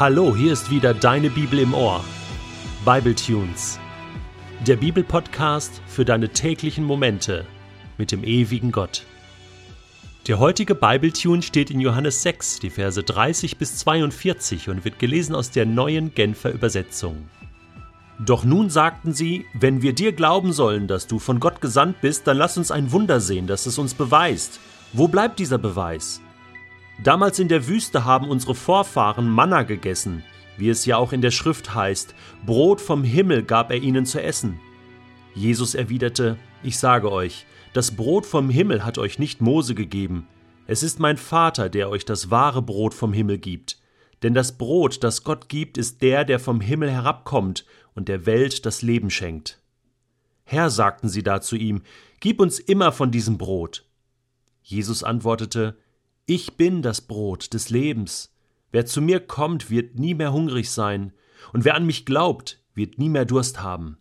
Hallo, hier ist wieder deine Bibel im Ohr. Bible Tunes. Der Bibelpodcast für deine täglichen Momente mit dem ewigen Gott. Der heutige Bible Tune steht in Johannes 6, die Verse 30 bis 42 und wird gelesen aus der neuen Genfer Übersetzung. Doch nun sagten sie, wenn wir dir glauben sollen, dass du von Gott gesandt bist, dann lass uns ein Wunder sehen, das es uns beweist. Wo bleibt dieser Beweis? Damals in der Wüste haben unsere Vorfahren Manna gegessen, wie es ja auch in der Schrift heißt, Brot vom Himmel gab er ihnen zu essen. Jesus erwiderte, Ich sage euch, das Brot vom Himmel hat euch nicht Mose gegeben, es ist mein Vater, der euch das wahre Brot vom Himmel gibt. Denn das Brot, das Gott gibt, ist der, der vom Himmel herabkommt und der Welt das Leben schenkt. Herr, sagten sie da zu ihm, gib uns immer von diesem Brot. Jesus antwortete, ich bin das Brot des Lebens. Wer zu mir kommt, wird nie mehr hungrig sein, und wer an mich glaubt, wird nie mehr Durst haben.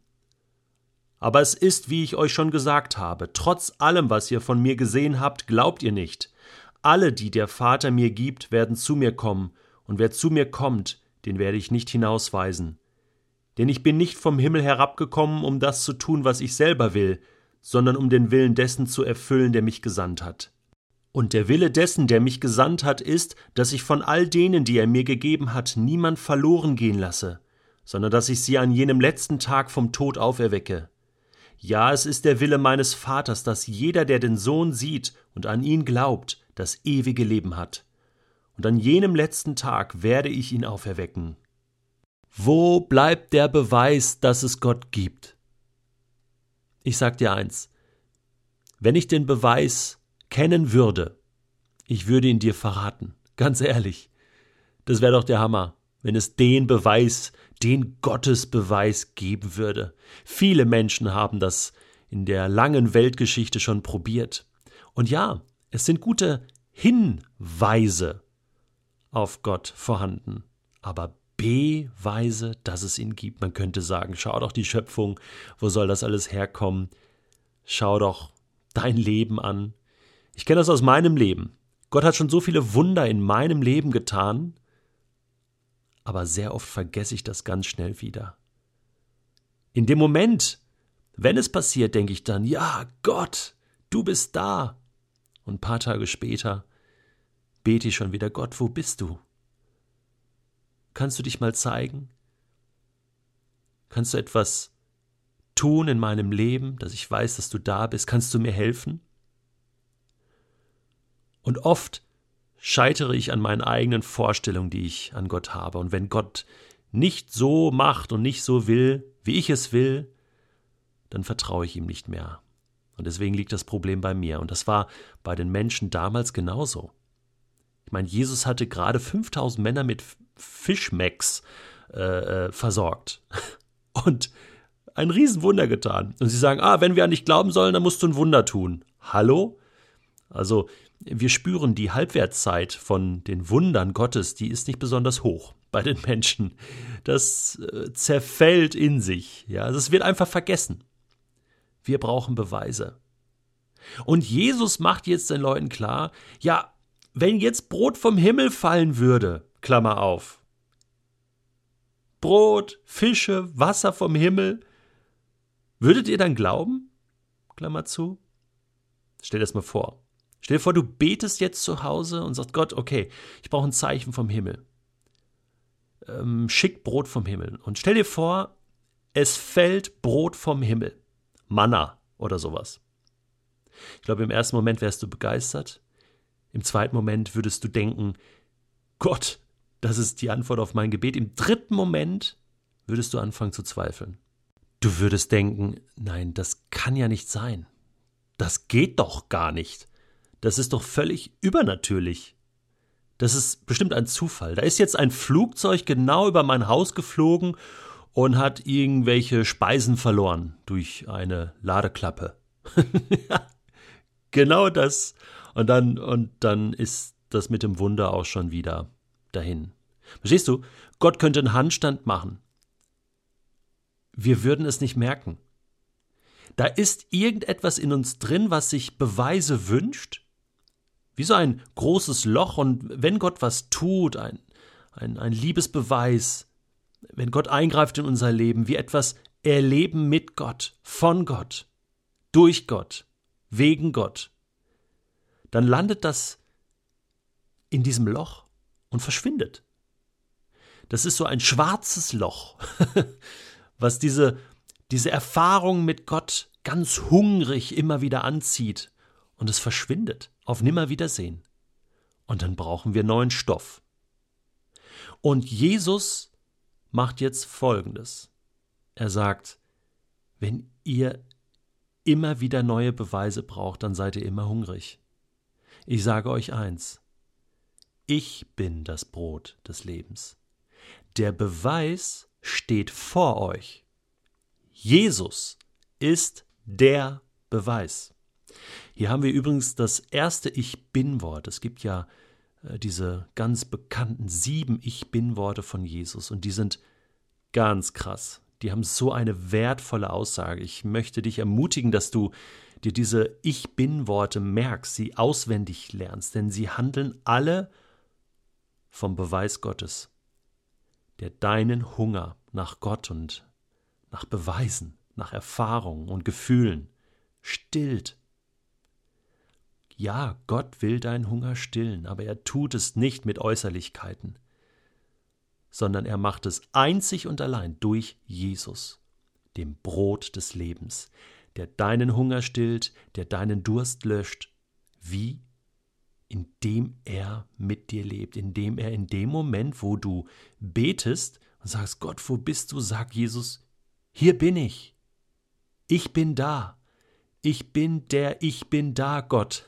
Aber es ist, wie ich euch schon gesagt habe, trotz allem, was ihr von mir gesehen habt, glaubt ihr nicht. Alle, die der Vater mir gibt, werden zu mir kommen, und wer zu mir kommt, den werde ich nicht hinausweisen. Denn ich bin nicht vom Himmel herabgekommen, um das zu tun, was ich selber will, sondern um den Willen dessen zu erfüllen, der mich gesandt hat. Und der Wille dessen, der mich gesandt hat, ist, dass ich von all denen, die er mir gegeben hat, niemand verloren gehen lasse, sondern dass ich sie an jenem letzten Tag vom Tod auferwecke. Ja, es ist der Wille meines Vaters, dass jeder, der den Sohn sieht und an ihn glaubt, das ewige Leben hat. Und an jenem letzten Tag werde ich ihn auferwecken. Wo bleibt der Beweis, dass es Gott gibt? Ich sag dir eins. Wenn ich den Beweis kennen würde, ich würde ihn dir verraten. Ganz ehrlich. Das wäre doch der Hammer, wenn es den Beweis, den Gottesbeweis geben würde. Viele Menschen haben das in der langen Weltgeschichte schon probiert. Und ja, es sind gute Hinweise auf Gott vorhanden. Aber Beweise, dass es ihn gibt. Man könnte sagen, schau doch die Schöpfung, wo soll das alles herkommen? Schau doch dein Leben an. Ich kenne das aus meinem Leben. Gott hat schon so viele Wunder in meinem Leben getan, aber sehr oft vergesse ich das ganz schnell wieder. In dem Moment, wenn es passiert, denke ich dann, ja, Gott, du bist da. Und ein paar Tage später bete ich schon wieder, Gott, wo bist du? Kannst du dich mal zeigen? Kannst du etwas tun in meinem Leben, dass ich weiß, dass du da bist? Kannst du mir helfen? Und oft scheitere ich an meinen eigenen Vorstellungen, die ich an Gott habe. Und wenn Gott nicht so macht und nicht so will, wie ich es will, dann vertraue ich ihm nicht mehr. Und deswegen liegt das Problem bei mir. Und das war bei den Menschen damals genauso. Ich meine, Jesus hatte gerade 5000 Männer mit Fischmecks äh, äh, versorgt. Und ein Riesenwunder getan. Und sie sagen, ah, wenn wir an dich glauben sollen, dann musst du ein Wunder tun. Hallo? Also wir spüren die Halbwertszeit von den Wundern Gottes, die ist nicht besonders hoch bei den Menschen. Das äh, zerfällt in sich. Ja, also es wird einfach vergessen. Wir brauchen Beweise. Und Jesus macht jetzt den Leuten klar, ja, wenn jetzt Brot vom Himmel fallen würde, Klammer auf. Brot, Fische, Wasser vom Himmel, würdet ihr dann glauben? Klammer zu. Stell das mal vor. Stell dir vor, du betest jetzt zu Hause und sagst Gott, okay, ich brauche ein Zeichen vom Himmel. Ähm, schick Brot vom Himmel. Und stell dir vor, es fällt Brot vom Himmel. Manna oder sowas. Ich glaube, im ersten Moment wärst du begeistert. Im zweiten Moment würdest du denken, Gott, das ist die Antwort auf mein Gebet. Im dritten Moment würdest du anfangen zu zweifeln. Du würdest denken, nein, das kann ja nicht sein. Das geht doch gar nicht. Das ist doch völlig übernatürlich. Das ist bestimmt ein Zufall. Da ist jetzt ein Flugzeug genau über mein Haus geflogen und hat irgendwelche Speisen verloren durch eine Ladeklappe. genau das. Und dann, und dann ist das mit dem Wunder auch schon wieder dahin. Verstehst du? Gott könnte einen Handstand machen. Wir würden es nicht merken. Da ist irgendetwas in uns drin, was sich Beweise wünscht wie so ein großes Loch und wenn Gott was tut, ein, ein, ein Liebesbeweis, wenn Gott eingreift in unser Leben, wir etwas erleben mit Gott, von Gott, durch Gott, wegen Gott, dann landet das in diesem Loch und verschwindet. Das ist so ein schwarzes Loch, was diese, diese Erfahrung mit Gott ganz hungrig immer wieder anzieht und es verschwindet auf Nimmerwiedersehen. Und dann brauchen wir neuen Stoff. Und Jesus macht jetzt Folgendes. Er sagt, wenn ihr immer wieder neue Beweise braucht, dann seid ihr immer hungrig. Ich sage euch eins, ich bin das Brot des Lebens. Der Beweis steht vor euch. Jesus ist der Beweis. Hier haben wir übrigens das erste Ich bin-Wort. Es gibt ja äh, diese ganz bekannten sieben Ich bin-Worte von Jesus und die sind ganz krass. Die haben so eine wertvolle Aussage. Ich möchte dich ermutigen, dass du dir diese Ich bin-Worte merkst, sie auswendig lernst, denn sie handeln alle vom Beweis Gottes, der deinen Hunger nach Gott und nach Beweisen, nach Erfahrungen und Gefühlen stillt. Ja, Gott will deinen Hunger stillen, aber er tut es nicht mit Äußerlichkeiten, sondern er macht es einzig und allein durch Jesus, dem Brot des Lebens, der deinen Hunger stillt, der deinen Durst löscht. Wie? Indem er mit dir lebt, indem er in dem Moment, wo du betest und sagst, Gott, wo bist du? Sag Jesus, hier bin ich. Ich bin da. Ich bin der Ich bin da, Gott.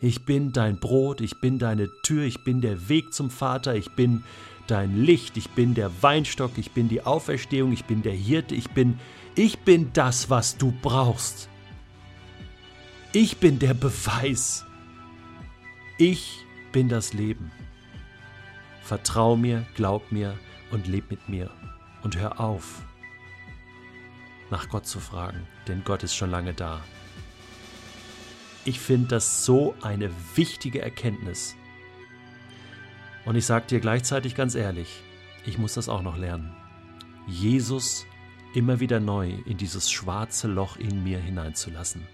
Ich bin dein Brot, ich bin deine Tür, ich bin der Weg zum Vater, ich bin dein Licht, ich bin der Weinstock, ich bin die Auferstehung, ich bin der Hirte, ich bin ich bin das, was du brauchst. Ich bin der Beweis. Ich bin das Leben. Vertrau mir, glaub mir und leb mit mir und hör auf, nach Gott zu fragen, denn Gott ist schon lange da. Ich finde das so eine wichtige Erkenntnis. Und ich sage dir gleichzeitig ganz ehrlich, ich muss das auch noch lernen. Jesus immer wieder neu in dieses schwarze Loch in mir hineinzulassen.